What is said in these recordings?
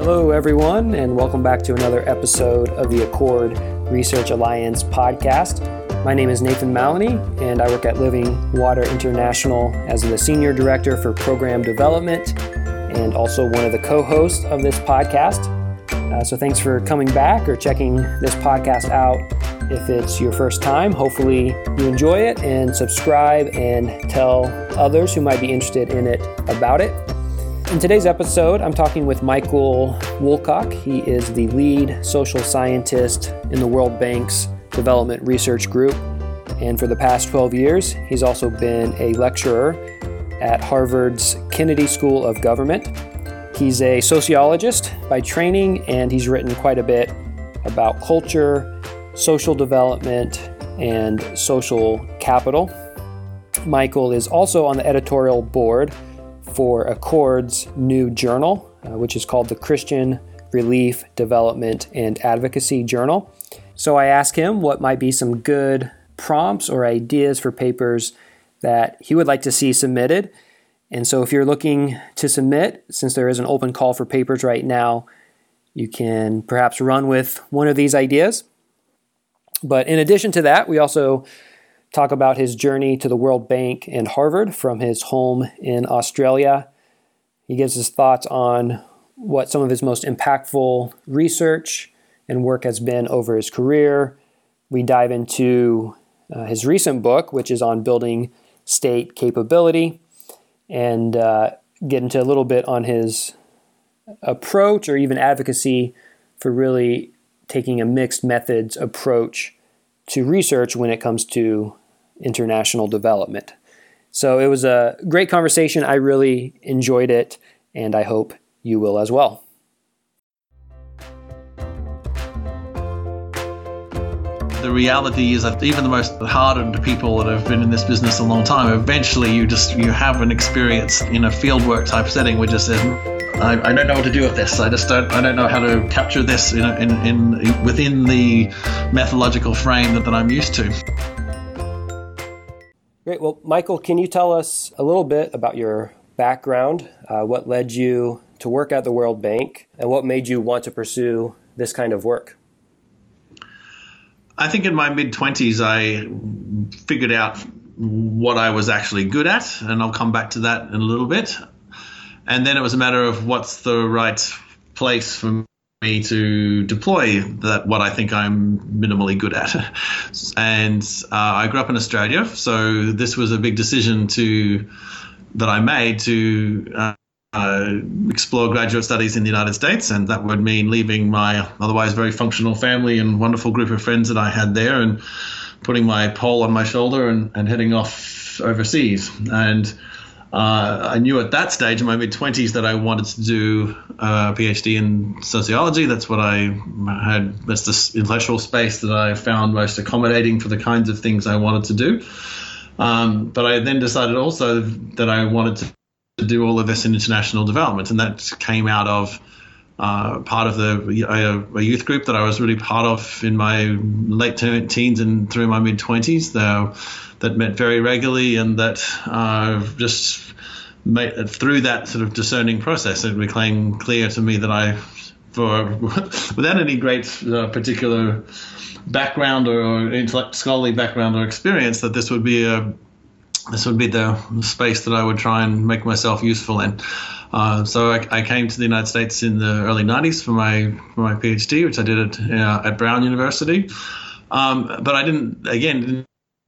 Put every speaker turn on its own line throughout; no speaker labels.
Hello, everyone, and welcome back to another episode of the Accord Research Alliance podcast. My name is Nathan Mallonee, and I work at Living Water International as the Senior Director for Program Development and also one of the co hosts of this podcast. Uh, so, thanks for coming back or checking this podcast out. If it's your first time, hopefully you enjoy it and subscribe and tell others who might be interested in it about it. In today's episode, I'm talking with Michael Woolcock. He is the lead social scientist in the World Bank's Development Research Group. And for the past 12 years, he's also been a lecturer at Harvard's Kennedy School of Government. He's a sociologist by training, and he's written quite a bit about culture, social development, and social capital. Michael is also on the editorial board for Accord's new journal, uh, which is called the Christian Relief, Development, and Advocacy Journal. So I asked him what might be some good prompts or ideas for papers that he would like to see submitted. And so if you're looking to submit, since there is an open call for papers right now, you can perhaps run with one of these ideas. But in addition to that, we also talk about his journey to the World Bank and Harvard from his home in Australia. He gives his thoughts on what some of his most impactful research and work has been over his career. We dive into uh, his recent book, which is on building state capability, and uh, get into a little bit on his approach or even advocacy for really taking a mixed methods approach to research when it comes to international development. So it was a great conversation. I really enjoyed it, and I hope you will as well.
the reality is that even the most hardened people that have been in this business a long time, eventually you just you have an experience in a fieldwork type setting where just says, I, I, don't know what to do with this. I just don't I don't know how to capture this in, in, in within the methodological frame that, that I'm used to.
Great. Well, Michael, can you tell us a little bit about your background? Uh, what led you to work at the World Bank, and what made you want to pursue this kind of work?
I think in my mid 20s, I figured out what I was actually good at, and I'll come back to that in a little bit. And then it was a matter of what's the right place for me to deploy that what I think I'm minimally good at. and uh, I grew up in Australia, so this was a big decision to that I made to uh, uh, explore graduate studies in the United States, and that would mean leaving my otherwise very functional family and wonderful group of friends that I had there, and putting my pole on my shoulder and, and heading off overseas. And uh, I knew at that stage in my mid 20s that I wanted to do a PhD in sociology. That's what I had, that's the intellectual space that I found most accommodating for the kinds of things I wanted to do. Um, but I then decided also that I wanted to do all of this in international development, and that came out of uh, part of the a, youth group that I was really part of in my late teens and through my mid 20s that met very regularly and that uh, just made, through that sort of discerning process, it became clear to me that I, for without any great uh, particular background or, or scholarly background or experience, that this would be a this would be the space that I would try and make myself useful in. Uh, so I, I, came to the United States in the early 90s for my for my PhD, which I did at uh, at Brown University. Um, but I didn't again didn't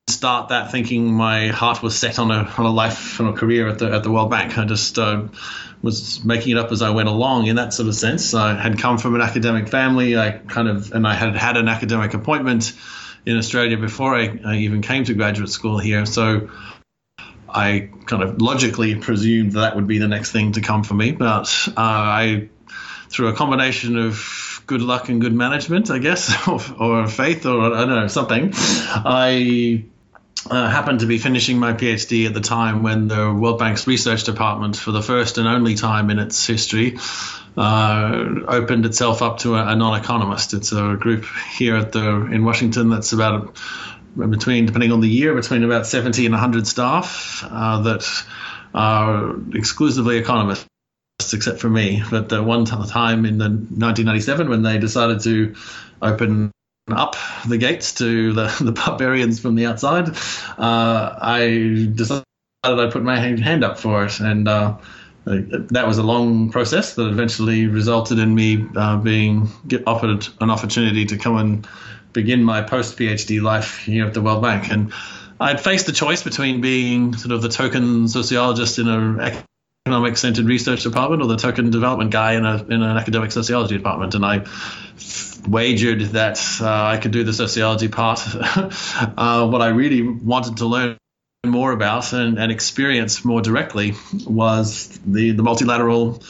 start that thinking my heart was set on a on a life and a career at the at the World Bank. I just uh, was making it up as I went along in that sort of sense. I had come from an academic family. I kind of and I had had an academic appointment in Australia before I, I even came to graduate school here. So I kind of logically presumed that, that would be the next thing to come for me. But uh, I, through a combination of good luck and good management, I guess, or, or faith, or I don't know, something, I uh, happened to be finishing my PhD at the time when the World Bank's research department, for the first and only time in its history, uh, opened itself up to a, a, non-economist. It's a group here at the in Washington that's about between, depending on the year, between about 70 and 100 staff uh, that are exclusively economists. except for me. But the one time in the 1997 when they decided to open up the gates to the, the barbarians from the outside, uh, I decided I'd put my hand up for it. And uh, that was a long process that eventually resulted in me uh, being offered an opportunity to come and begin my post PhD life here at the World Bank. And I'd faced the choice between being sort of the token sociologist in an economic centered research department or the token development guy in, a, in an academic sociology department. And I wagered that uh, I could do the sociology part. uh, what I really wanted to learn more about and, and experience more directly was the, the multilateral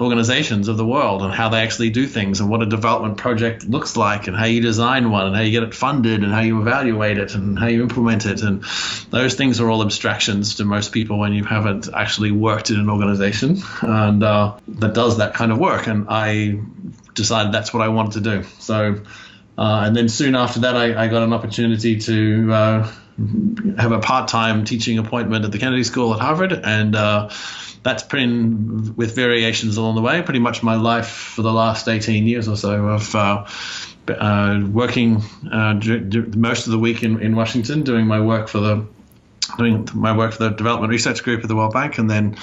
organizations of the world and how they actually do things and what a development project looks like and how you design one and how you get it funded and how you evaluate it and how you implement it. And those things are all abstractions to most people when you haven't actually worked in an organization. And uh, that does that kind of work. And I decided that's what I wanted to do. So uh, and then soon after that I, I got an opportunity to uh, have a part-time teaching appointment at the Kennedy School at Harvard and uh, that's been with variations along the way. Pretty much my life for the last 18 years or so of uh, uh, working uh, most of the week in, in Washington, doing my work for the doing my work for the Development Research Group at the World Bank, and then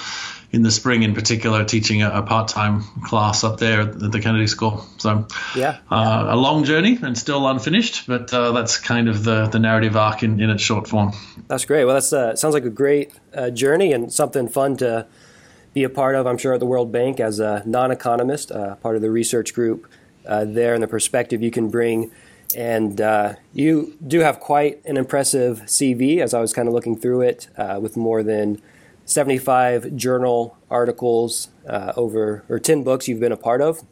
in the spring in particular teaching a, a part-time class up there at the Kennedy School. So
yeah,
uh, a long journey and still unfinished, but uh, that's kind of the, the narrative arc in, in its short form.
That's great. Well, that uh, sounds like a great uh, journey and something fun to be a part of, I'm sure, at the World Bank as a non economist, uh, part of the research group uh, there, and the perspective you can bring. And uh, you do have quite an impressive CV as I was kind of looking through it uh, with more than 75 journal articles uh, over, or 10 books you've been a part of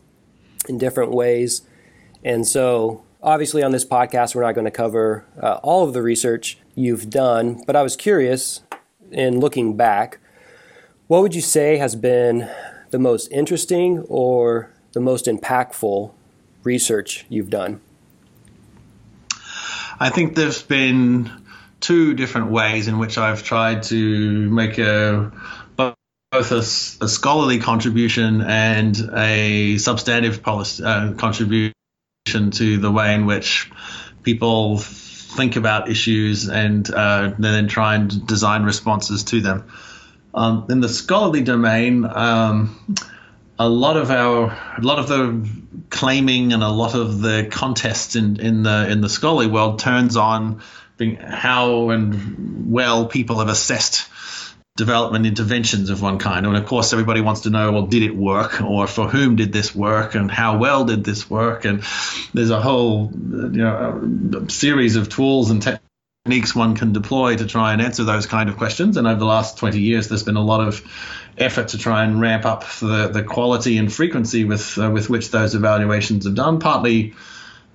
in different ways. And so, obviously, on this podcast, we're not going to cover uh, all of the research you've done, but I was curious in looking back what would you say has been the most interesting or the most impactful research you've done?
I think there's been two different ways in which I've tried to make a both a, a scholarly contribution and a substantive policy, uh, contribution to the way in which people think about issues and uh, then try and design responses to them. Um, in the scholarly domain, um, a lot of our, a lot of the claiming and a lot of the contests in, in the in the scholarly world turns on being how and well people have assessed development interventions of one kind. And of course, everybody wants to know, well, did it work, or for whom did this work, and how well did this work? And there's a whole, you know, series of tools and techniques techniques one can deploy to try and answer those kind of questions. And over the last 20 years, there's been a lot of effort to try and ramp up the, the quality and frequency with uh, with which those evaluations are done. Partly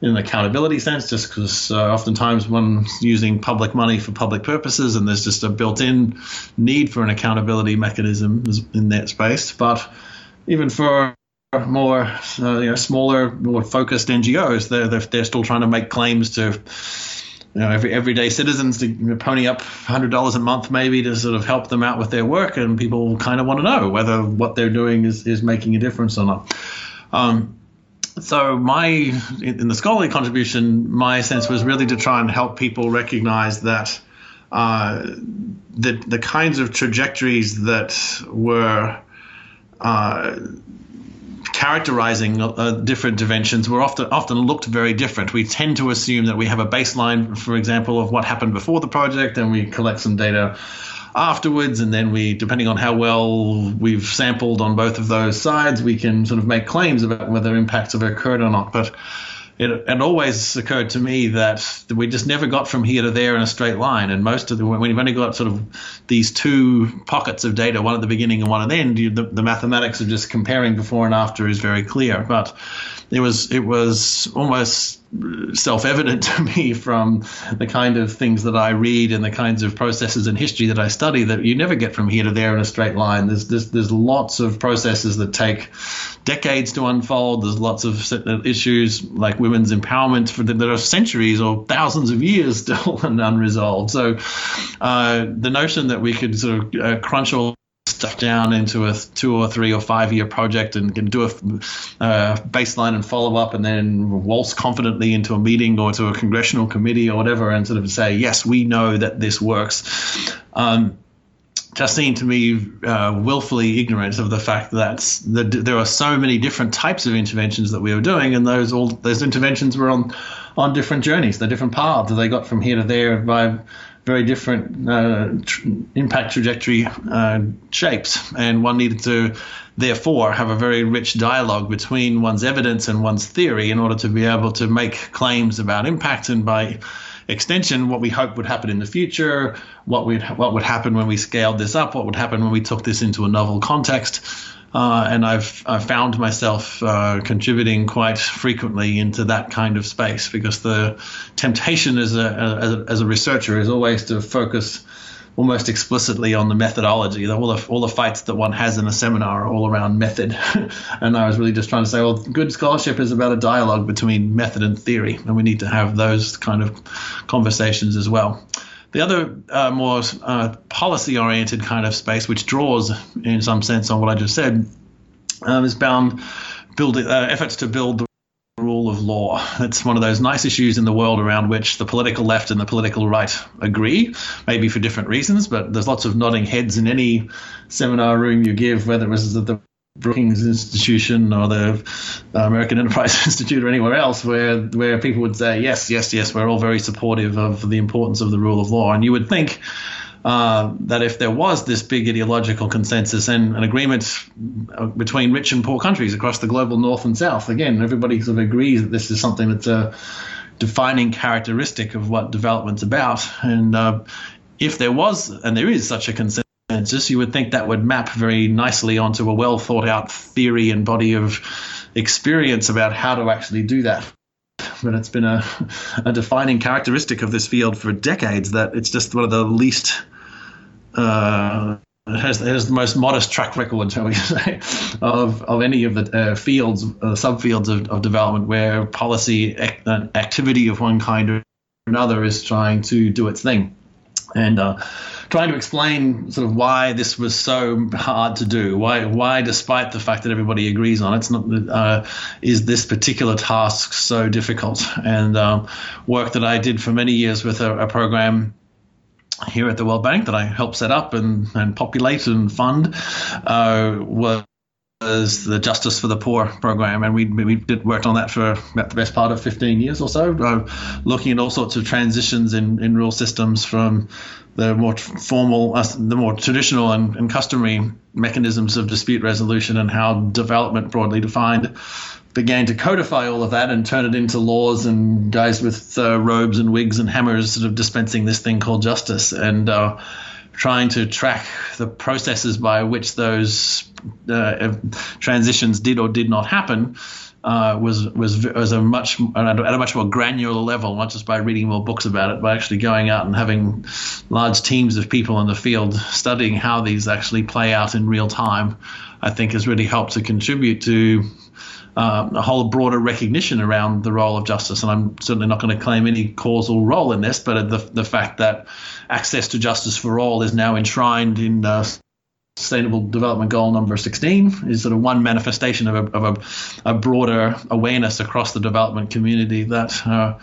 in an accountability sense, just because uh, oftentimes one's using public money for public purposes, and there's just a built-in need for an accountability mechanism in that space. But even for more uh, you know, smaller, more focused NGOs, they're, they're, they're still trying to make claims to you know, every everyday citizens to pony up hundred dollars a month maybe to sort of help them out with their work, and people kind of want to know whether what they're doing is, is making a difference or not. Um, so my in the scholarly contribution, my sense was really to try and help people recognize that uh, the the kinds of trajectories that were uh, characterizing uh, different dimensions were often often looked very different. We tend to assume that we have a baseline, for example, of what happened before the project, and we collect some data afterwards, and then we, depending on how well we've sampled on both of those sides, we can sort of make claims about whether impacts have occurred or not. But it, it always occurred to me that we just never got from here to there in a straight line. And most of the when you've only got sort of these two pockets of data, one at the beginning and one at the end, you, the, the mathematics of just comparing before and after is very clear. But it was it was almost self-evident to me from the kind of things that I read and the kinds of processes in history that I study that you never get from here to there in a straight line. There's there's, there's lots of processes that take decades to unfold. There's lots of issues like women's empowerment for that are centuries or thousands of years still and unresolved. So uh, the notion that we could sort of uh, crunch all stuff down into a two or three or five year project and can do a uh, baseline and follow up and then waltz confidently into a meeting or to a congressional committee or whatever and sort of say, yes, we know that this works. Um, just seemed to me uh, willfully ignorant of the fact that the, there are so many different types of interventions that we were doing, and those all those interventions were on on different journeys, the different paths. that They got from here to there by very different uh, tr- impact trajectory uh, shapes, and one needed to therefore have a very rich dialogue between one's evidence and one's theory in order to be able to make claims about impact. And by extension what we hope would happen in the future what would what would happen when we scaled this up what would happen when we took this into a novel context uh, and I've, I've found myself uh, contributing quite frequently into that kind of space because the temptation as a, a, as a researcher is always to focus almost explicitly on the methodology. All the, all the fights that one has in a seminar are all around method. and I was really just trying to say, well, good scholarship is about a dialogue between method and theory, and we need to have those kind of conversations as well. The other uh, more uh, policy oriented kind of space, which draws in some sense on what I just said, um, is bound building uh, efforts to build the rule of law. It's one of those nice issues in the world around which the political left and the political right agree, maybe for different reasons, but there's lots of nodding heads in any seminar room you give, whether it was at the Brookings Institution or the American Enterprise Institute or anywhere else where where people would say yes, yes, yes, we're all very supportive of the importance of the rule of law, and you would think uh, that if there was this big ideological consensus and an agreement uh, between rich and poor countries across the global north and south, again, everybody sort of agrees that this is something that's a defining characteristic of what development's about, and uh, if there was and there is such a consensus, you would think that would map very nicely onto a well thought out theory and body of experience about how to actually do that. But it's been a, a defining characteristic of this field for decades that it's just one of the least. Uh, has, has the most modest track record, shall we say, of, of any of the uh, fields, uh, subfields of, of development where policy ac- activity of one kind or another is trying to do its thing. And uh, trying to explain sort of why this was so hard to do. Why, why, despite the fact that everybody agrees on it, it's not uh, is this particular task so difficult? And um, work that I did for many years with a, a program here at the World Bank that I helped set up and, and populate and fund uh, was was the Justice for the Poor program, and we we did worked on that for about the best part of 15 years or so, uh, looking at all sorts of transitions in, in rural systems from the more formal, uh, the more traditional and, and, customary mechanisms of dispute resolution and how development, broadly defined, began to codify all of that and turn it into laws and guys with uh, robes and wigs and hammers sort of dispensing this thing called justice. And uh, trying to track the processes by which those uh, transitions did or did not happen uh, was was was a much at a much more granular level, not just by reading more books about it, but actually going out and having large teams of people in the field studying how these actually play out in real time. I think has really helped to contribute to uh, a whole broader recognition around the role of justice. And I'm certainly not going to claim any causal role in this, but the the fact that access to justice for all is now enshrined in Sustainable Development Goal number 16 is sort of one manifestation of a, of a, a broader awareness across the development community that uh,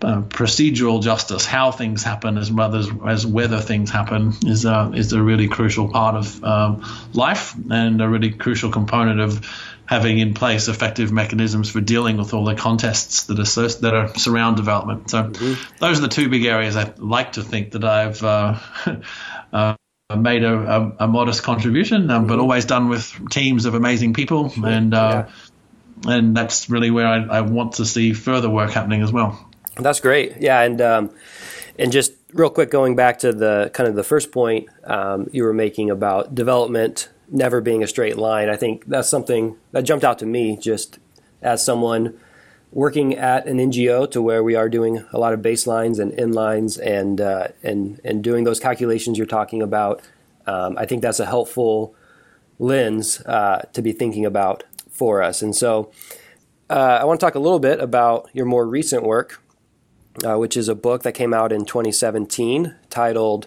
uh, procedural justice, how things happen as well as, as whether things happen, is uh, is a really crucial part of um, life and a really crucial component of having in place effective mechanisms for dealing with all the contests that are that are surround development. So mm-hmm. those are the two big areas I like to think that I've uh, uh, made a, a, a modest contribution, um, but mm-hmm. always done with teams of amazing people, and uh, yeah. and that's really where I, I, want to see further work happening as well.
That's great, yeah, and um, and just real quick, going back to the kind of the first point um, you were making about development never being a straight line. I think that's something that jumped out to me just as someone working at an NGO to where we are doing a lot of baselines and endlines and uh, and and doing those calculations you're talking about. Um, I think that's a helpful lens uh, to be thinking about for us. And so, uh, I want to talk a little bit about your more recent work, uh, which is a book that came out in 2017 titled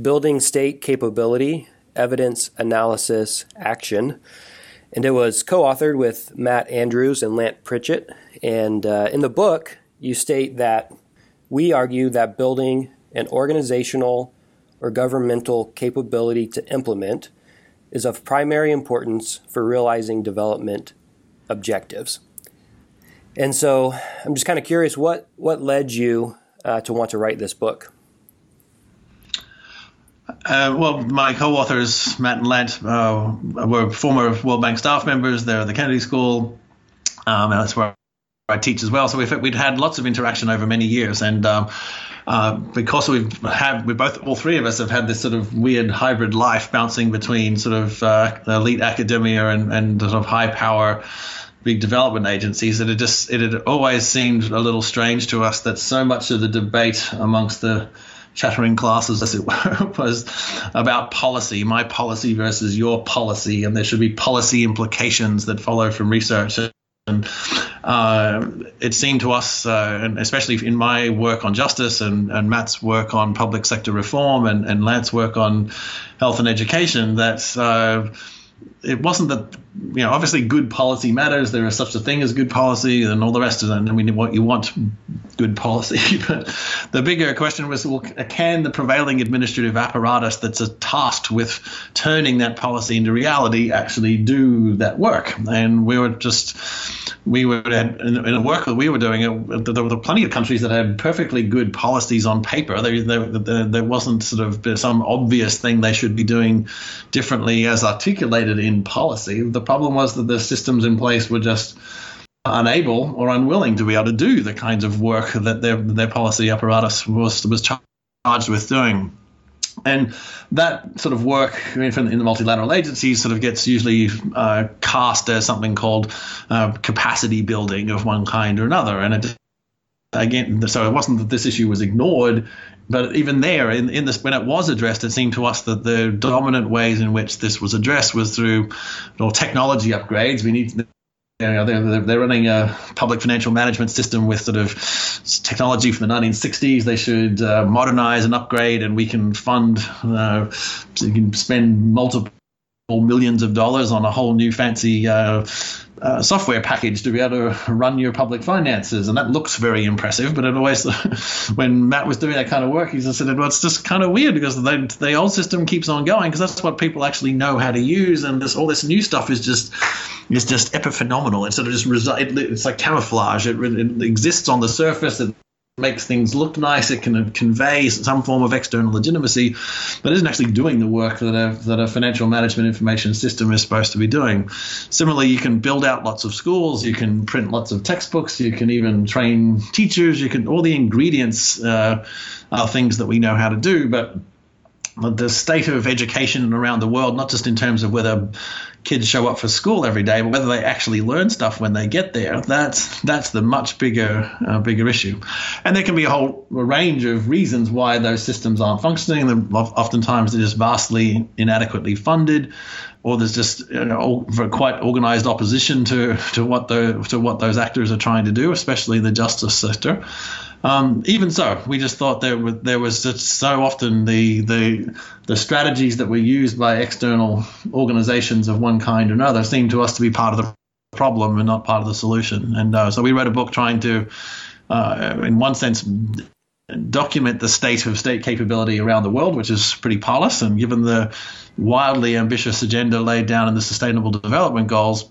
"Building State Capability Evidence Analysis Action. And it was co authored with Matt Andrews and Lant Pritchett. And uh, in the book, you state that we argue that building an organizational or governmental capability to implement is of primary importance for realizing development objectives. And so I'm just kind of curious what, what led you uh, to want to write this book?
Uh, well, my co-authors, Matt and Lant, uh, were former World Bank staff members. They're at the Kennedy School, um, and that's where I teach as well. So we've, we'd had lots of interaction over many years, and um, uh, because we've had, we both, all three of us have had this sort of weird hybrid life, bouncing between sort of uh, elite academia and, and sort of high power big development agencies that it just it had always seemed a little strange to us that so much of the debate amongst the chattering classes, as it were, was about policy, my policy versus your policy, and there should be policy implications that follow from research. And uh, it seemed to us, uh, and especially in my work on justice and, and Matt's work on public sector reform and, and Lant's work on health and education, that uh, it wasn't that you know obviously good policy matters. There is such a thing as good policy and all the rest of it. I mean what you want good policy but the bigger question was well can the prevailing administrative apparatus that's tasked with turning that policy into reality actually do that work? And we were just we were in, the work that we were doing there were plenty of countries that had perfectly good policies on paper. There, there, there wasn't sort of some obvious thing they should be doing differently as articulated in policy the problem was that the systems in place were just unable or unwilling to be able to do the kinds of work that their their policy apparatus was was charged with doing. And that sort of work I mean, in the multilateral agencies sort of gets usually uh, cast as something called uh, capacity building of one kind or another. And it, again, so it wasn't that this issue was ignored but even there, in, in this, when it was addressed, it seemed to us that the dominant ways in which this was addressed was through you know, technology upgrades. We need, you know, they're, they're running a public financial management system with sort of technology from the 1960s. They should uh, modernize and upgrade, and we can fund, uh, so you can spend multiple millions of dollars on a whole new fancy uh, uh, software package to be able to run your public finances, and that looks very impressive. But it always, when Matt was doing that kind of work, he just said, "Well, it's just kind of weird because the, the old system keeps on going because that's what people actually know how to use, and this all this new stuff is just is just epiphenomenal. It sort of just it's like camouflage. It, it exists on the surface. It makes things look nice. It can convey some form of external legitimacy, but isn't actually doing the work that a, that a financial management information system is supposed to be doing. Similarly, you can build out lots of schools, you can print lots of textbooks, you can even train teachers. You can all the ingredients uh, are things that we know how to do, but the state of education around the world, not just in terms of whether kids show up for school every day, but whether they actually learn stuff when they get there, that's that's the much bigger uh, bigger issue. And there can be a whole range of reasons why those systems aren't functioning. Oftentimes they're just vastly inadequately funded, or there's just you know, quite organized opposition to to what the to what those actors are trying to do, especially the justice sector. Um, even so, we just thought there was there was just so often the the the strategies that were used by external organizations of one kind or another seemed to us to be part of the problem and not part of the solution. And uh, so we wrote a book trying to, uh, in one sense, document the state of state capability around the world, which is pretty parlous. And given the wildly ambitious agenda laid down in the Sustainable Development Goals,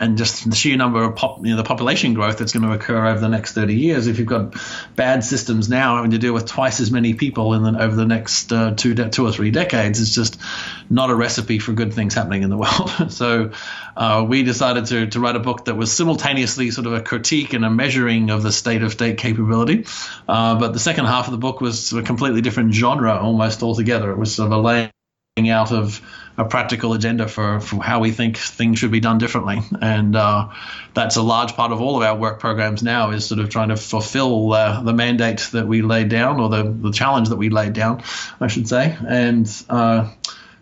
and just the sheer number of pop, you know, the population growth that's going to occur over the next 30 years. If you've got bad systems now having to deal with twice as many people in the, over the next uh, two, de- two or three decades, it's just not a recipe for good things happening in the world. so uh, we decided to, to write a book that was simultaneously sort of a critique and a measuring of the state of state capability. Uh, but the second half of the book was a completely different genre almost altogether. It was sort of a laying out of a practical agenda for, for how we think things should be done differently. And uh, that's a large part of all of our work programs now is sort of trying to fulfill uh, the mandate that we laid down or the, the challenge that we laid down, I should say. And uh,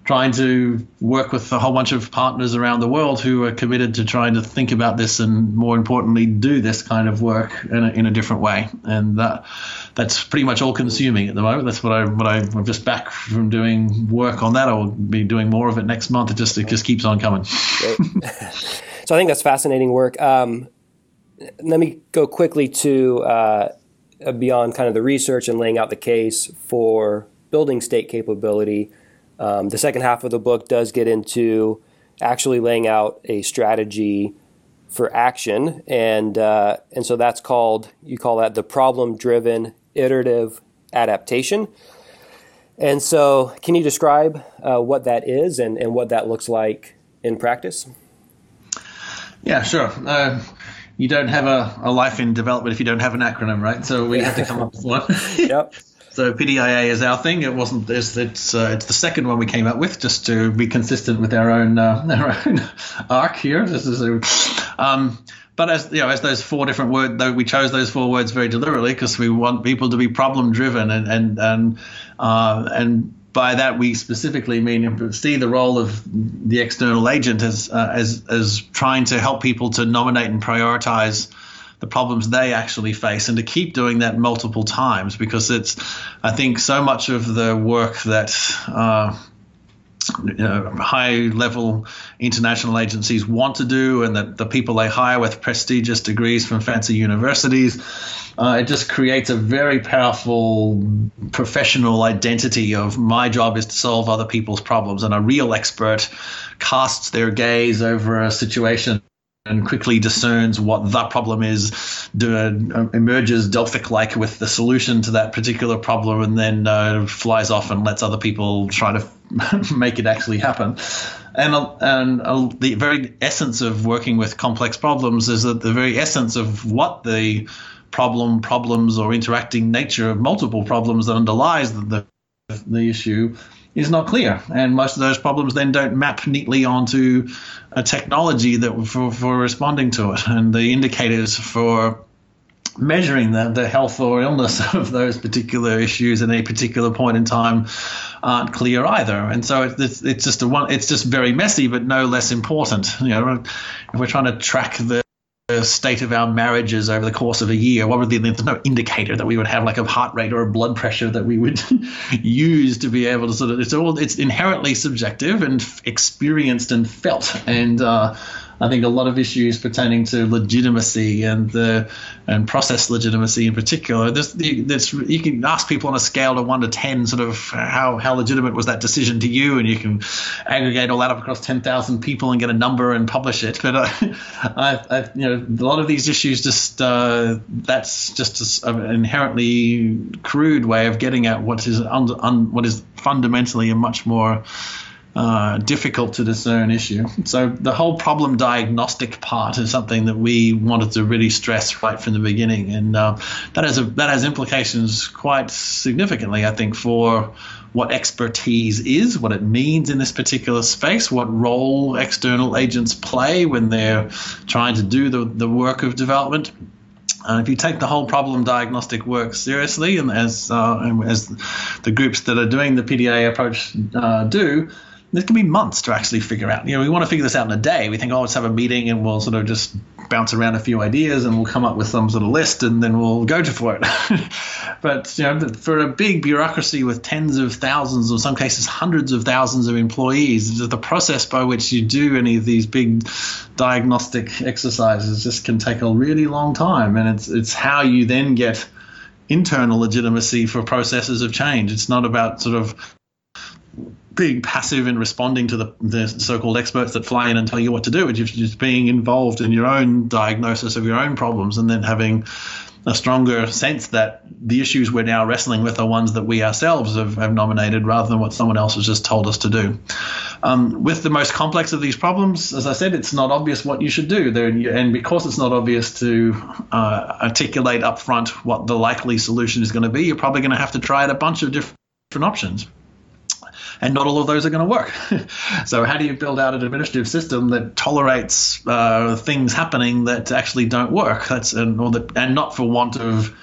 trying to work with a whole bunch of partners around the world who are committed to trying to think about this and, more importantly, do this kind of work in a, in a different way. And that that's pretty much all consuming at the moment. That's what I what I, I'm just back from doing work on that. I will be doing more of it next month. It just it just keeps on coming.
so I think that's fascinating work. Um, let me go quickly to uh, beyond kind of the research and laying out the case for building state capability. Um, the second half of the book does get into actually laying out a strategy for action, and uh, and so that's called you call that the problem-driven iterative adaptation. And so, can you describe uh, what that is and, and what that looks like in practice?
Yeah, sure. Uh, you don't have a, a life in development if you don't have an acronym, right? So we have to come up with one.
yep.
So PDIA is our thing. It wasn't. It's it's, uh, it's the second one we came up with, just to be consistent with our own uh, our own arc here. This is a, um, but as you know, as those four different words, though we chose those four words very deliberately because we want people to be problem driven and and and uh, and by that we specifically mean see the role of the external agent as uh, as as trying to help people to nominate and prioritize the problems they actually face and to keep doing that multiple times because it's I think so much of the work that uh, you know, high level international agencies want to do and that the people they hire with prestigious degrees from fancy universities uh, it just creates a very powerful professional identity of my job is to solve other people's problems and a real expert casts their gaze over a situation and quickly discerns what the problem is, do, uh, emerges Delphic like with the solution to that particular problem, and then uh, flies off and lets other people try to make it actually happen. And, uh, and uh, the very essence of working with complex problems is that the very essence of what the problem, problems, or interacting nature of multiple problems that underlies the, the, the issue is not clear, and most of those problems then don't map neatly onto a technology that for, for responding to it, and the indicators for measuring the, the health or illness of those particular issues at a particular point in time aren't clear either. And so it's, it's just a one. It's just very messy, but no less important. You know, if we're trying to track the the state of our marriages over the course of a year, what would be there's no indicator that we would have like a heart rate or a blood pressure that we would use to be able to sort of it's all it's inherently subjective and experienced and felt. And uh, I think a lot of issues pertaining to legitimacy and the and process legitimacy in particular. This, this you can ask people on a scale of one to ten, sort of how how legitimate was that decision to you, and you can aggregate all that up across ten thousand people and get a number and publish it. But uh, I, I, you know, a lot of these issues just uh, that's just an inherently crude way of getting at what is un, un, what is fundamentally a much more uh, difficult to discern issue. So the whole problem diagnostic part is something that we wanted to really stress right from the beginning, and uh, that has a, that has implications quite significantly, I think, for what expertise is, what it means in this particular space, what role external agents play when they're trying to do the, the work of development. And if you take the whole problem diagnostic work seriously, and as uh, as the groups that are doing the PDIA approach uh, do, this can be months to actually figure out. You know, we want to figure this out in a day. We think, oh, let's have a meeting and we'll sort of just bounce around a few ideas and we'll come up with some sort of list and then we'll go to for it. but you know, for a big bureaucracy with tens of thousands, or some cases hundreds of thousands of employees, the process by which you do any of these big diagnostic exercises just can take a really long time, and it's it's how you then get internal legitimacy for processes of change. It's not about sort of being passive in responding to the, the so-called experts that fly in and tell you what to do. It's just being involved in your own diagnosis of your own problems and then having a stronger sense that the issues we're now wrestling with are ones that we ourselves have, have nominated rather than what someone else has just told us to do. Um, with the most complex of these problems, as I said, it's not obvious what you should do. There, and because it's not obvious to uh, articulate upfront what the likely solution is going to be, you're probably going to have to try out a bunch of different options and not all of those are going to work. so how do you build out an administrative system that tolerates uh, things happening that actually don't work? That's and, or the, and not for want of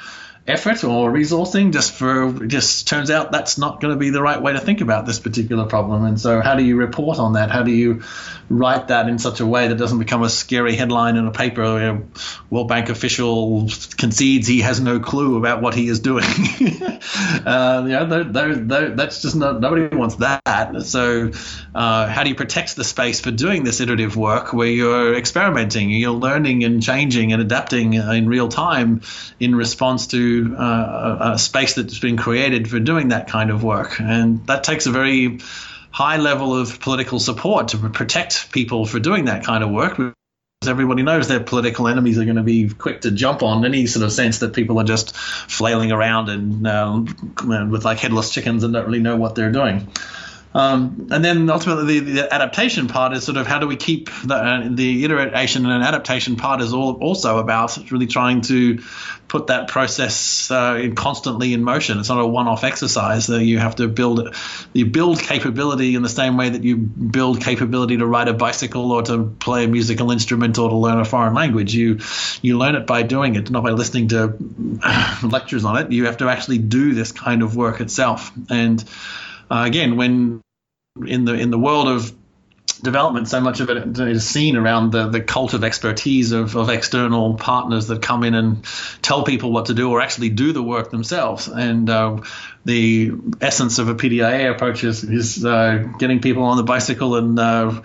effort or resourcing just for just turns out that's not going to be the right way to think about this particular problem. And so how do you report on that? How do you write that in such a way that doesn't become a scary headline in a paper? Where World Bank official concedes he has no clue about what he is doing. Uh, you know, they're, they're, they're, that's just not nobody wants that. So uh, how do you protect the space for doing this iterative work where you're experimenting you're learning and changing and adapting in real time in response to uh, a space that's been created for doing that kind of work. And that takes a very high level of political support to protect people for doing that kind of work. Because everybody knows their political enemies are going to be quick to jump on any sort of sense that people are just flailing around and um, with like headless chickens and don't really know what they're doing. Um, and then ultimately, the, the, adaptation part is sort of how do we keep the, uh, the iteration and adaptation part is all, also about really trying to put that process uh, in constantly in motion. It's not a one-off exercise. That you have to build you build capability in the same way that you build capability to ride a bicycle or to play a musical instrument or to learn a foreign language. You you learn it by doing it, not by listening to lectures on it. You have to actually do this kind of work itself and uh, again, when in the in the world of development, so much of it is seen around the, the cult of expertise of, of external partners that come in and tell people what to do or actually do the work themselves. And uh, the essence of a PDIA approach is, is uh, getting people on the bicycle and uh,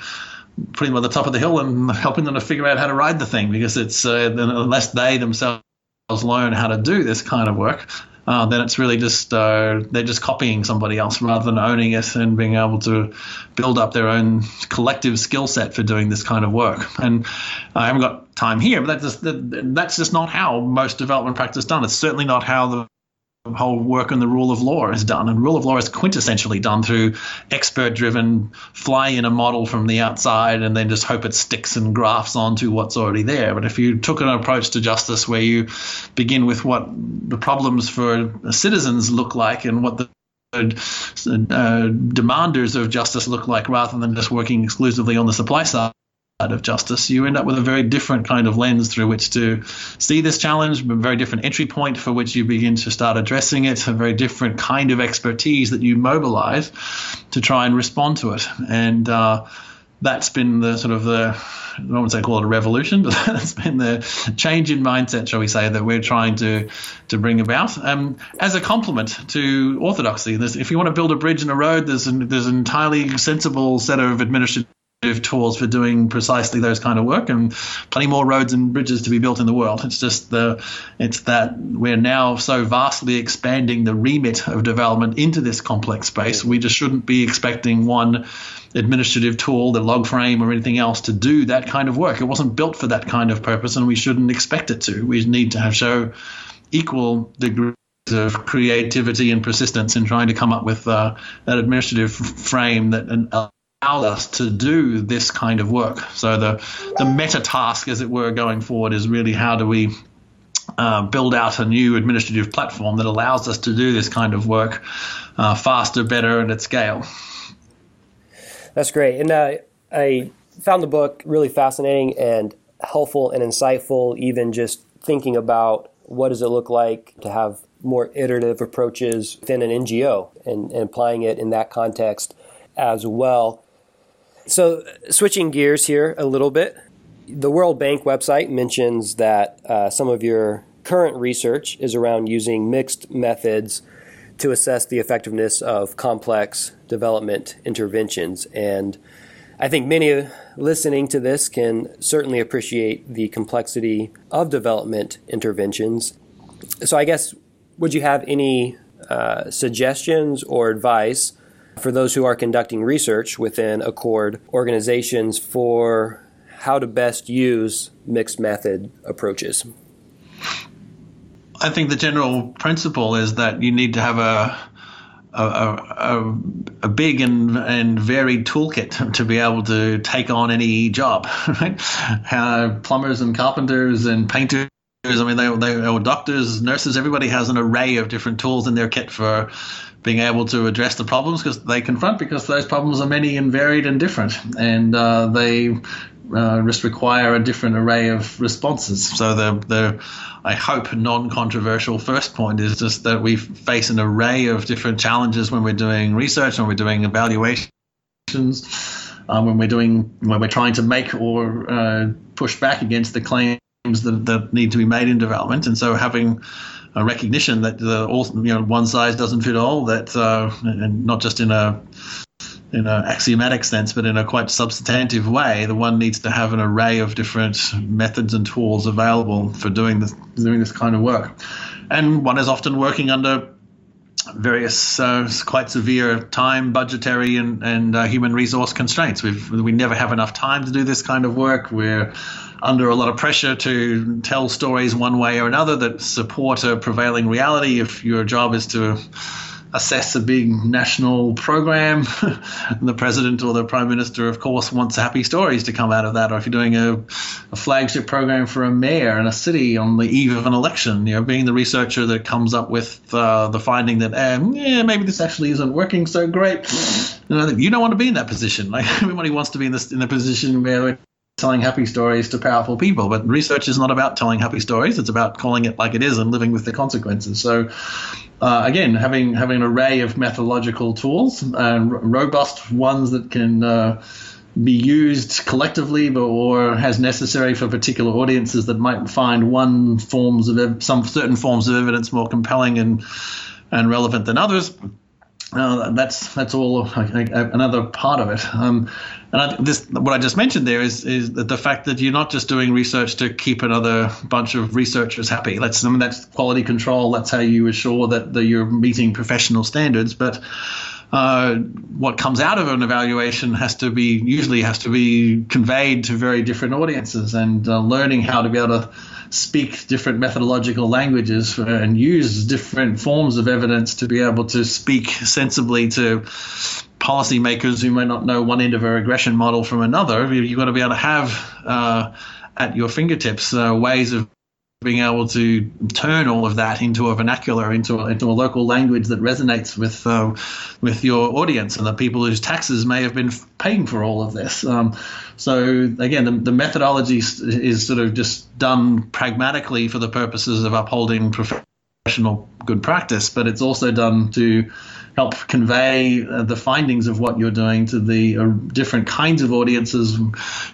putting them at the top of the hill and helping them to figure out how to ride the thing because it's uh, unless they themselves learn how to do this kind of work, uh, then it's really just uh, they're just copying somebody else rather than owning it and being able to build up their own collective skill set for doing this kind of work. And I haven't got time here, but that's just, that's just not how most development practice is done. It's certainly not how the whole work on the rule of law is done. And rule of law is quintessentially done through expert driven, fly in a model from the outside and then just hope it sticks and grafts onto what's already there. But if you took an approach to justice where you begin with what the problems for citizens look like and what the uh, demanders of justice look like rather than just working exclusively on the supply side of justice, you end up with a very different kind of lens through which to see this challenge, a very different entry point for which you begin to start addressing it, a very different kind of expertise that you mobilize to try and respond to it. And uh, that's been the sort of the I don't say call it a revolution, but that's been the change in mindset, shall we say, that we're trying to to bring about. Um, as a complement to orthodoxy, if you want to build a bridge and a road, there's an, there's an entirely sensible set of administrative tools for doing precisely those kind of work and plenty more roads and bridges to be built in the world. It's just the it's that we're now so vastly expanding the remit of development into this complex space we just shouldn't be expecting one administrative tool the log frame or anything else to do that kind of work. It wasn't built for that kind of purpose and we shouldn't expect it to. We need to have show equal degrees of creativity and persistence in trying to come up with uh, that administrative frame that allow us to do this kind of work. So the the meta task, as it were, going forward is really how do we uh, build out a new administrative platform that allows us to do this kind of work uh, faster, better, and at scale.
That's great, and uh, I found the book really fascinating and helpful and insightful. Even just thinking about what does it look like to have more iterative approaches within an NGO and, and applying it in that context as well. So, switching gears here a little bit, the World Bank website mentions that uh, some of your current research is around using mixed methods to assess the effectiveness of complex development interventions. And I think many listening to this can certainly appreciate the complexity of development interventions. So, I guess, would you have any uh, suggestions or advice for those who are conducting research within Accord organizations for how to best use mixed method approaches?
I think the general principle is that you need to have a a, a, a, big and, and varied toolkit to be able to take on any job. Right? Uh, plumbers and carpenters and painters. I mean, they, they or doctors, nurses. Everybody has an array of different tools in their kit for being able to address the problems because they confront because those problems are many and varied and different and uh, they uh, just require a different array of responses. So the the I hope non-controversial first point is just that we face an array of different challenges when we're doing research and we're doing evaluations. Um, when we're doing when we're trying to make or uh, push back against the claims that, that need to be made in development, and so having a recognition that the all you know one size doesn't fit all. That uh, and not just in a in an axiomatic sense, but in a quite substantive way, the one needs to have an array of different methods and tools available for doing this doing this kind of work. And one is often working under various uh, quite severe time, budgetary, and, and uh, human resource constraints. we we never have enough time to do this kind of work. We're under a lot of pressure to tell stories one way or another that support a prevailing reality. If your job is to assess a big national program, the president or the prime minister, of course, wants happy stories to come out of that. Or if you're doing a, a flagship program for a mayor in a city on the eve of an election, you know, being the researcher that comes up with uh, the finding that, um, yeah, maybe this actually isn't working so great. You, know, you don't want to be in that position. Like everybody wants to be in this in the position where telling happy stories to powerful people. But research is not about telling happy stories; it's about calling it like it is and living with the consequences. So, uh, again, having having an array of methodological tools and r- robust ones that can. Uh, be used collectively or as necessary for particular audiences that might find one forms of ev- some certain forms of evidence more compelling and and relevant than others. Uh, that's that's all another part of it. Um, and I, this, what I just mentioned there is is the fact that you're not just doing research to keep another bunch of researchers happy. That's I mean, that's quality control. That's how you assure that the, you're meeting professional standards. But uh, what comes out of an evaluation has to be usually has to be conveyed to very different audiences, and uh, learning how to be able to speak different methodological languages and use different forms of evidence to be able to speak sensibly to policymakers who may not know one end of a regression model from another. You've got to be able to have uh, at your fingertips uh, ways of being able to turn all of that into a vernacular, into a, into a local language that resonates with uh, with your audience and the people whose taxes may have been paying for all of this. Um, so again, the, the methodology is sort of just done pragmatically for the purposes of upholding professional good practice, but it's also done to help convey uh, the findings of what you're doing to the uh, different kinds of audiences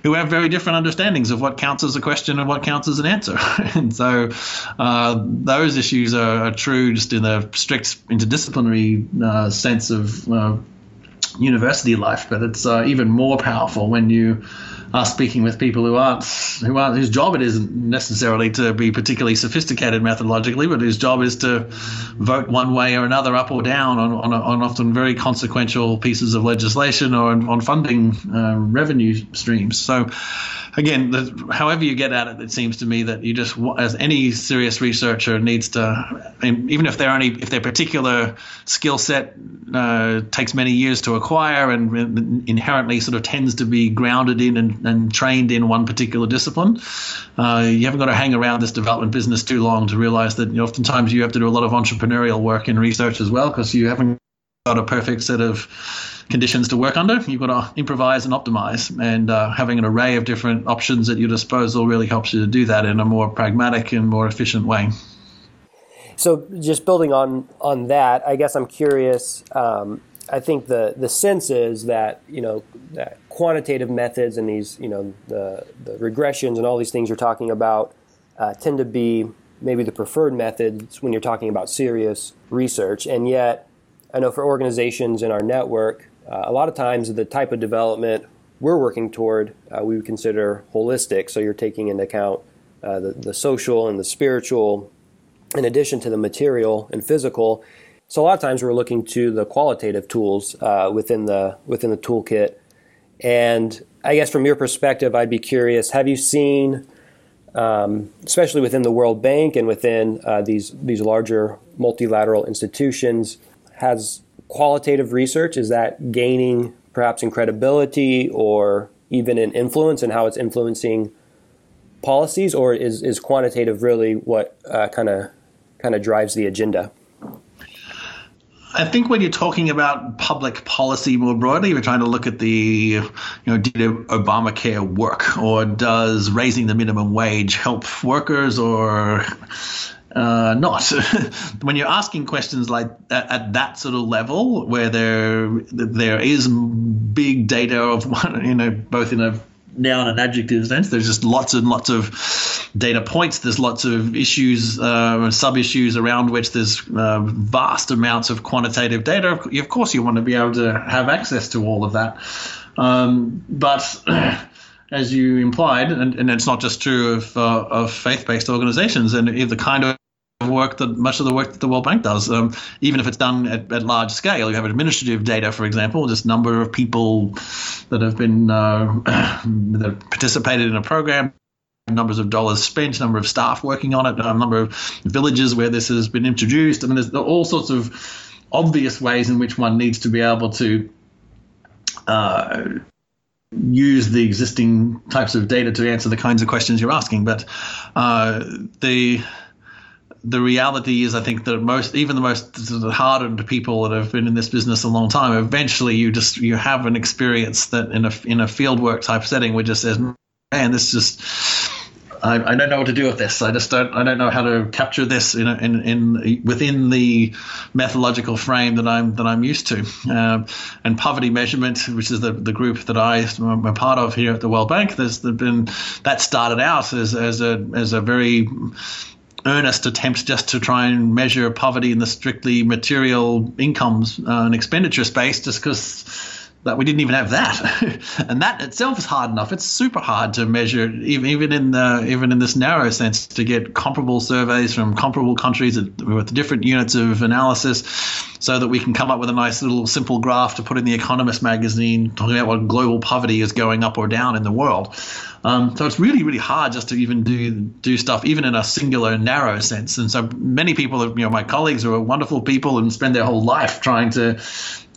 who have very different understandings of what counts as a question and what counts as an answer. and so uh, those issues are, are, true just in the strict interdisciplinary uh, sense of uh, university life, but it's even more powerful when you are speaking with people who aren't who aren't whose job it isn't necessarily to be particularly sophisticated methodologically, but whose job is to vote one way or another, up or down, on on, on often very consequential pieces of legislation or on, on funding uh, revenue streams. So again, however you get at it, it seems to me that you just, as any serious researcher needs to, even if they're only if their particular skill set uh, takes many years to acquire and inherently sort of tends to be grounded in and, and trained in one particular discipline, uh, you haven't got to hang around this development business too long to realize that you know, oftentimes you have to do a lot of entrepreneurial work in research as well because you haven't got a perfect set of conditions to work under. You've got to improvise and optimize, and uh, having an array of different options at your disposal really helps you to do that in a more pragmatic and more efficient way.
So, just building on on that, I guess I'm curious. Um, I think the the sense is that you know that quantitative methods and these you know the the regressions and all these things you're talking about uh, tend to be maybe the preferred methods when you're talking about serious research, and yet I know for organizations in our network, uh, a lot of times, the type of development we're working toward, uh, we would consider holistic. So you're taking into account uh, the, the social and the spiritual, in addition to the material and physical. So a lot of times we're looking to the qualitative tools uh, within the within the toolkit. And I guess from your perspective, I'd be curious: Have you seen, um, especially within the World Bank and within uh, these these larger multilateral institutions, has qualitative research? Is that gaining perhaps in credibility or even in influence and how it's influencing policies, or is, is quantitative really what kind of kind of drives the agenda?
I think when you're talking about public policy more broadly, we're trying to look at the, you know, did Obamacare work, or does raising the minimum wage help workers, or uh, not. when you're asking questions like at, at, that sort of level, where there there is big data of one, you know, both in a noun and adjective sense, there's just lots and lots of data points. There's lots of issues, uh, sub issues around which there's uh, vast amounts of quantitative data. Of course, you want to be able to have access to all of that, um, but as you implied, and, and it's not just true of, uh, of faith-based organizations, and the kind of work that much of the work that the World Bank does, um, even if it's done at, at, large scale. You have administrative data, for example, just number of people that have been uh, that participated in a program, numbers of dollars spent, number of staff working on it, a number of villages where this has been introduced. I mean, there's all sorts of obvious ways in which one needs to be able to. Uh, use the existing types of data to answer the kinds of questions you're asking, but uh, the the reality is, I think that most, even the most hardened people that have been in this business a long time, eventually you just you have an experience that in a in a fieldwork type setting, which just says, man, this just I, I, don't know what to do with this. I just don't. I don't know how to capture this in in, in within the methodological frame that I'm that I'm used to. Um, and poverty measurement, which is the, the group that I am a part of here at the World Bank, there's been that started out as as a as a very earnest attempt just to try and measure poverty in the strictly material incomes uh, and expenditure space, just because that we didn't even have that, and that itself is hard enough. It's super hard to measure, even even in the even in this narrow sense, to get comparable surveys from comparable countries with different units of analysis, so that we can come up with a nice little simple graph to put in the Economist magazine talking about what global poverty is going up or down in the world. Um, so it's really, really hard just to even do do stuff, even in a singular, narrow sense. And so many people, you know, my colleagues are wonderful people and spend their whole life trying to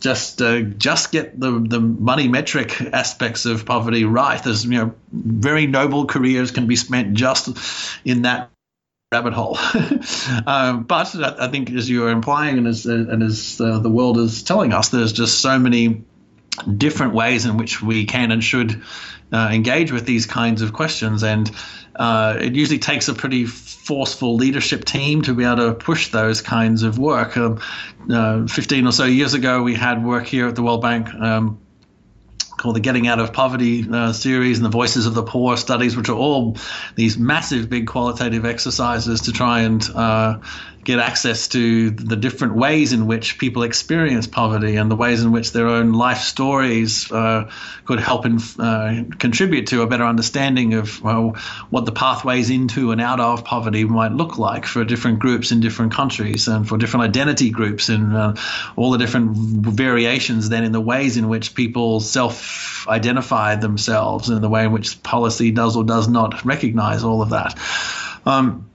just uh, just get the the money metric aspects of poverty right. There's you know very noble careers can be spent just in that rabbit hole. um, but I think, as you are implying, and as and as uh, the world is telling us, there's just so many different ways in which we can and should uh, engage with these kinds of questions. And uh, it usually takes a pretty forceful leadership team to be able to push those kinds of work. Um, uh, 15 or so years ago, we had work here at the World Bank. Um, called the Getting Out of Poverty uh, series and the Voices of the Poor studies, which are all these massive, big qualitative exercises to try and uh, get access to the different ways in which people experience poverty and the ways in which their own life stories uh, could help uh, contribute to a better understanding of well, what the pathways into and out of poverty might look like for different groups in different countries and for different identity groups and uh, all the different variations then in the ways in which people self identify themselves and the way in which policy does or does not recognize all of that. Um,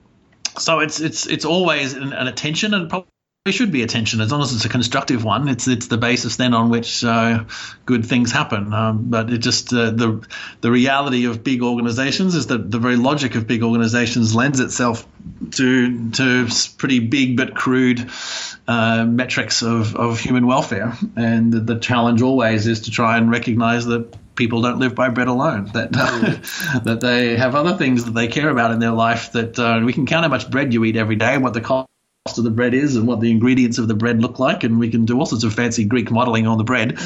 so it's it's it's always an, an, attention and probably should be attention as long as it's a constructive one. It's it's the basis then on which uh, good things happen. Um, but it just uh, the the reality of big organizations is that the very logic of big organizations lends itself to to pretty big but crude uh, metrics of, of human welfare. And the, the challenge always is to try and recognize that people don't live by bread alone. That uh, that they have other things that they care about in their life. That uh, we can count how much bread you eat every day, and what the cost of the bread is, and what the ingredients of the bread look like, and we can do all sorts of fancy Greek modeling on the bread.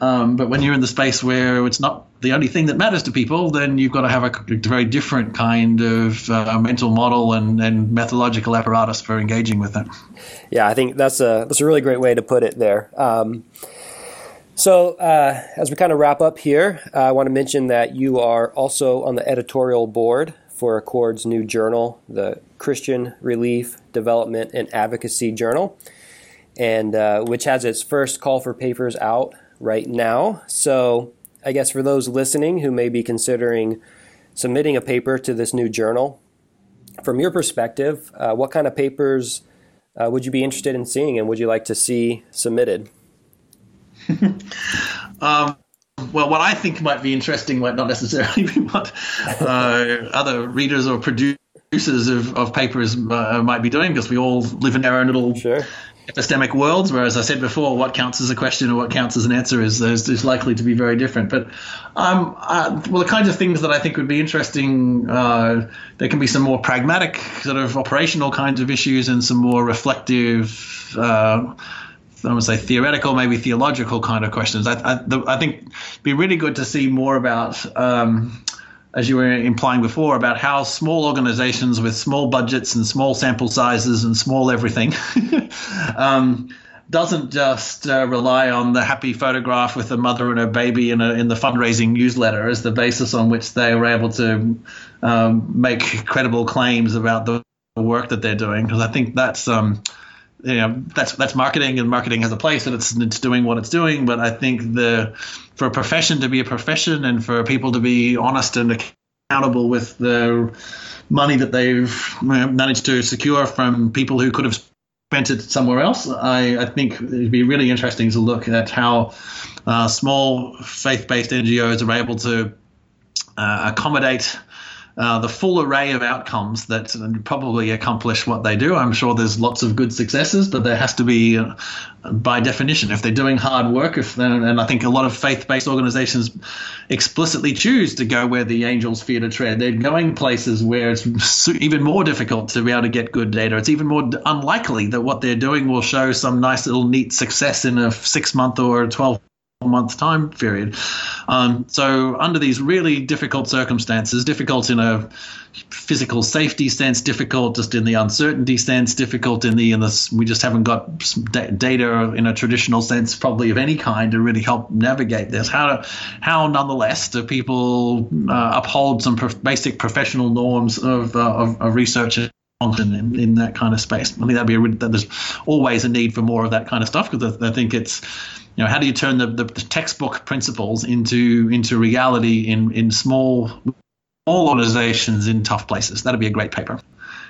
Um, but when you're in the space where it's not the only thing that matters to people, then you've got to have a very different kind of uh, mental model and, and methodological apparatus for engaging with it.
Yeah, I think that's a that's a really great way to put it there. Um, so, uh, as we kind of wrap up here, uh, I want to mention that you are also on the editorial board for Accord's new journal, the Christian Relief, Development, and Advocacy Journal, and uh, which has its first call for papers out right now. So, I guess for those listening who may be considering submitting a paper to this new journal, from your perspective, uh, what kind of papers uh, would you be interested in seeing and would you like to see submitted?
um, well, what I think might be interesting might not necessarily be what uh, other readers or producers of, of papers uh, might be doing because we all live in our own little
sure.
epistemic worlds, whereas I said before, what counts as a question and what counts as an answer is, is, is likely to be very different. But um, uh, well, the kinds of things that I think would be interesting, uh, there can be some more pragmatic, sort of operational kinds of issues, and some more reflective. I would say theoretical, maybe theological kind of questions. I, I, the, I think be really good to see more about um, as you were implying before, about how small organizations with small budgets and small sample sizes and small everything um, doesn't just uh, rely on the happy photograph with a mother and her baby in, a, in the fundraising newsletter as the basis on which they were able to um, make credible claims about the work that they're doing. Because I think that's um, you know that's that's marketing and marketing has a place and it's it's doing what it's doing but i think the for a profession to be a profession and for people to be honest and accountable with the money that they've managed to secure from people who could have spent it somewhere else i, I think it'd be really interesting to look at how uh, small faith-based ngos are able to uh, accommodate uh, the full array of outcomes that probably accomplish what they do. I'm sure there's lots of good successes, but there has to be, uh, by definition, if they're doing hard work, if and I think a lot of faith-based organizations explicitly choose to go where the angels fear to tread. They're going places where it's even more difficult to be able to get good data. It's even more unlikely that what they're doing will show some nice little neat success in a six-month or a 12 month time period. Um, so, under these really difficult circumstances, difficult in a physical safety sense, difficult just in the uncertainty sense, difficult in the in the we just haven't got data in a traditional sense, probably of any kind, to really help navigate this. How how nonetheless do people uh, uphold some basic professional norms of, uh, of, of research? In, in, that kind of space, I think that'd be a, there's always a need for more of that kind of stuff because I, I think it's you know, how do you turn the, the, textbook principles into into reality in in small small organizations in tough places? That'd be a great paper.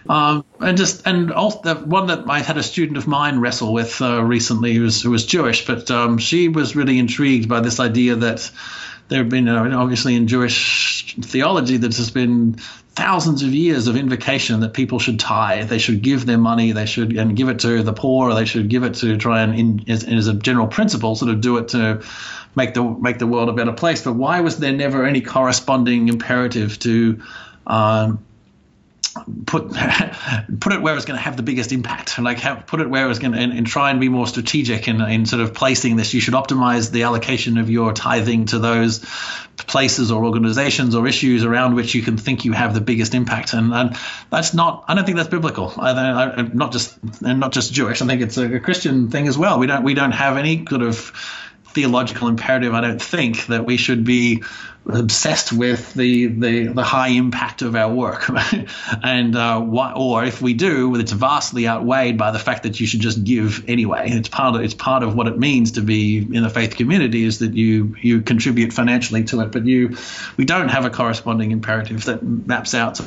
Um, and just and also the one that I had a student of mine wrestle with uh, recently who was, who was Jewish, but um, she was really intrigued by this idea that there have been uh, obviously in Jewish theology that has been thousands of years of invocation that people should tithe. They should give their money. They should and give it to the poor. Or they should give it to try and, in, as, as a general principle, sort of do it to make the make the world a better place. But why was there never any corresponding imperative to um, put put it where it's going to have the biggest impact. Like have, put it where it's going to and, and, try and be more strategic in, in sort of placing this. You should optimize the allocation of your tithing to those places or organizations or issues around which you can think you have the biggest impact. And, and that's not I don't think that's biblical. I, I, not just and not just Jewish. I think it's a, a Christian thing as well. We don't we don't have any sort of theological imperative, I don't think, that we should be obsessed with the, the, the high impact of our work. and uh, or if we do, it's vastly outweighed by the fact that you should just give anyway. It's part of it's part of what it means to be in the faith community is that you you contribute financially to it, but you we don't have a corresponding imperative that maps out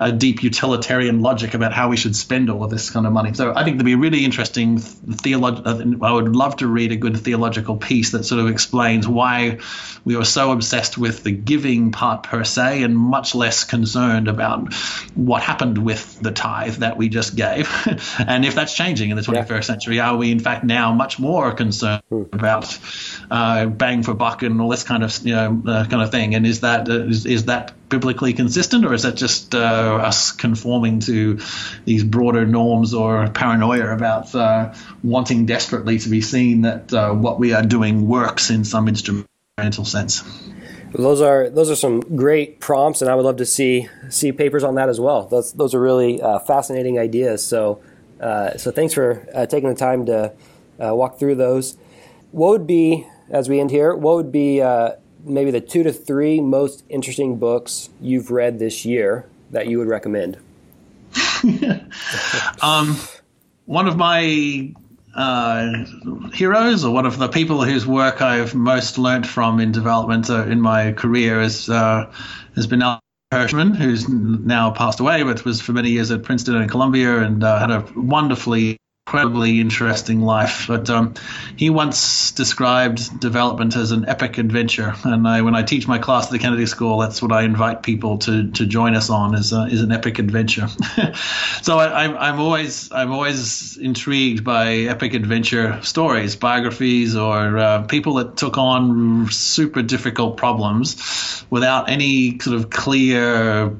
a deep utilitarian logic about how we should spend all of this kind of money. So I think there'd be a really interesting theological. I would love to read a good theological piece that sort of explains why we are so obsessed with the giving part per se and much less concerned about what happened with the tithe that we just gave. and if that's changing in the 21st yeah. century, are we in fact now much more concerned hmm. about uh, bang for buck and all this kind of you know uh, kind of thing? And is that uh, is, is that biblically consistent, or is that just uh, us conforming to these broader norms or paranoia about uh, wanting desperately to be seen that what we are doing works in some instrumental sense?
those are those are some great prompts, and I would love to see see papers on that as well. Those those are really uh, fascinating ideas. So uh, so thanks for uh, taking the time to walk through those. What would be as we end here? What would be maybe the two to three most interesting books you've read this year that you would recommend?
um, one of my uh, heroes, or one of the people whose work I've most learnt from in development uh, in my career, is uh, has been Hirschman, who's now passed away, but was for many years at Princeton and Columbia, and uh, had a wonderfully incredibly interesting life. But um, he once described development as an epic adventure, and I, when I teach my class at the Kennedy School, that's what I invite people to, to join us on is uh, is an epic adventure. so I, am I'm always I'm always intrigued by epic adventure stories, biographies, or uh, people that took on super difficult problems without any sort of clear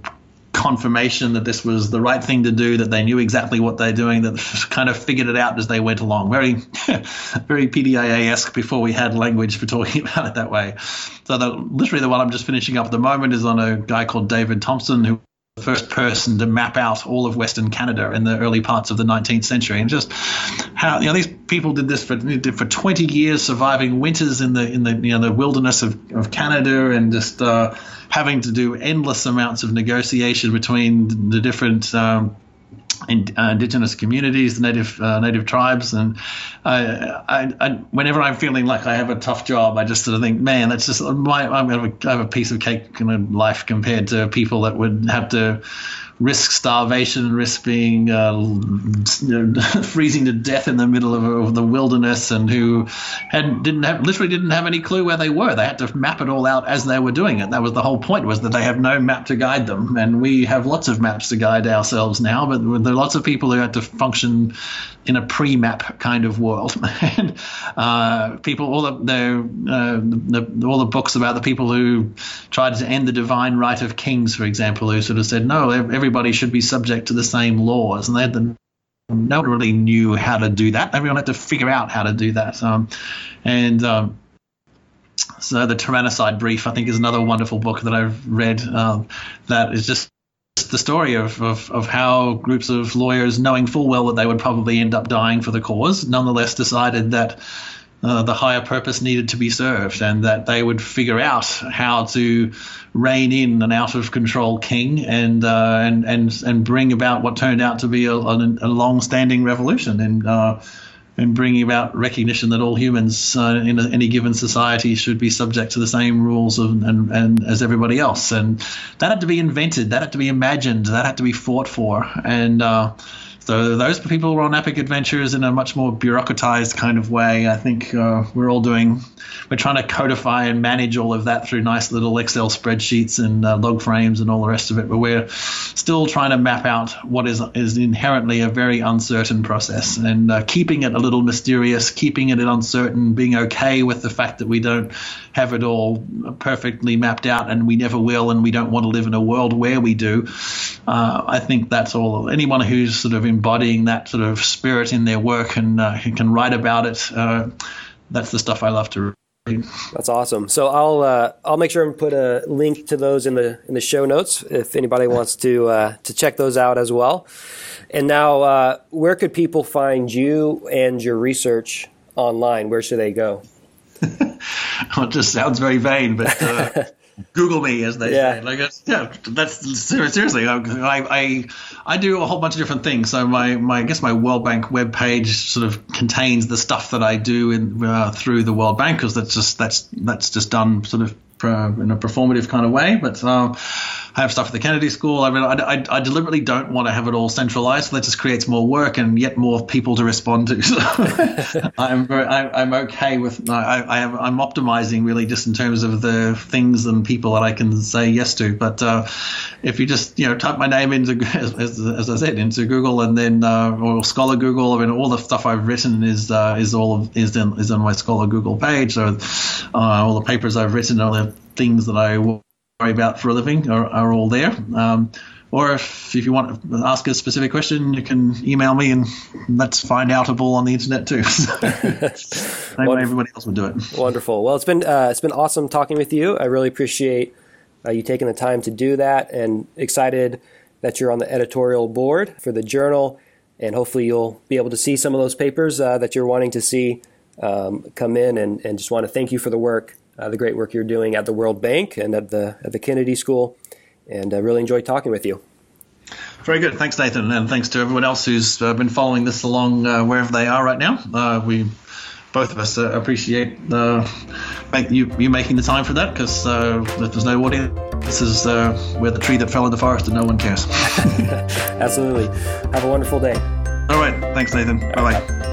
confirmation that this was the right thing to do, that they knew exactly what they're doing, that kind of figured it out as they went along. Very, very PDIA esque before we had language for talking about it that way. So, the, literally, the one I'm just finishing up at the moment is on a guy called David Thompson, who the first person to map out all of Western Canada in the early parts of the 19th century, and just how you know these people did this for for 20 years, surviving winters in the in the you know the wilderness of, of Canada, and just uh, having to do endless amounts of negotiation between the different um, in, uh, indigenous communities, the native uh, native tribes, and I, I, I, whenever I'm feeling like I have a tough job, I just sort of think, man, that's just my I'm gonna have a piece of cake in life compared to people that would have to risk starvation, risk being uh, freezing to death in the middle of, of, the wilderness, and who had didn't have literally didn't have any clue where they were. They had to map it all out as they were doing it. That was the whole point was that they have no map to guide them, and we have lots of maps to guide ourselves now. But there are lots of people who had to function in a pre-map kind of world. and uh, people, all the, the, uh, the, all the books about the people who tried to end the divine right of kings, for example, who sort of said no, everybody should be subject to the same laws, and they had the no one really knew how to do that. Everyone had to figure out how to do that. Um, and um, so the Tyrannicide Brief, I think, is another wonderful book that I've read uh, that is just the story of, of, of how groups of lawyers, knowing full well that they would probably end up dying for the cause, nonetheless decided that uh, the higher purpose needed to be served and that they would figure out how to rein in an out of control king and uh, and and and bring about what turned out to be a, a, long standing revolution uh, and bringing about recognition that all humans uh, in any given society should be subject to the same rules of, and, and as everybody else. And that had to be invented, that had to be imagined, that had to be fought for. And uh, so those people were on epic adventures in a much more bureaucratized kind of way. I think uh, we're all doing, we're trying to codify and manage all of that through nice little Excel spreadsheets and uh, log frames and all the rest of it. But we're still trying to map out what is is inherently a very uncertain process and uh, keeping it a little mysterious, keeping it uncertain, being okay with the fact that we don't have it all perfectly mapped out and we never will, and we don't want to live in a world where we do. Uh, I think that's all. Anyone who's sort of embodying that sort of spirit in their work and uh, can write about it. That's the stuff I love to read.
That's awesome. So I'll uh, I'll make sure and put a link to those in the in the show notes if anybody wants to uh, to check those out as well. And now, uh, where could people find you and your research online? Where should they go?
well, it just sounds very vain, but uh, Google me, as they yeah. say. Like, yeah, that's seriously. I, I I do a whole bunch of different things. So my, my I guess my World Bank web page sort of contains the stuff that I do in, uh, through the World Bank because that's just that's that's just done sort of uh, in a performative kind of way. But um, have stuff at the Kennedy School. I mean, I, I, I, deliberately don't want to have it all centralized. That just creates more work and yet more people to respond to. So I'm very, I, am okay with. I, I am, I'm optimizing really just in terms of the things and people that I can say yes to. But uh, if you just you know type my name into as, as I said into Google and then uh, or Scholar Google, I mean all the stuff I've written is uh, is all of, is in, is on my Scholar Google page. So uh, all the papers I've written, all the things that I about for a living are, are all there. Um, or if, if you want to ask a specific question, you can email me and let's find outable on the internet too. Same way everybody else would do it.
Wonderful. Well, it's been uh, it's been awesome talking with you. I really appreciate uh, you taking the time to do that, and excited that you're on the editorial board for the journal. And hopefully, you'll be able to see some of those papers uh, that you're wanting to see um, come in. And, and just want to thank you for the work uh, the great work you're doing at the World Bank and at the at the Kennedy School, and I uh, really enjoyed talking with you.
Very good. Thanks, Nathan, and thanks to everyone else who's uh, been following this along uh, wherever they are right now. Uh, we both of us uh, appreciate make you, you making the time for that because if there's no audience, this is we're the tree that fell in the forest and no one cares.
Absolutely. Have a wonderful day.
All right. Thanks, Nathan. Bye bye.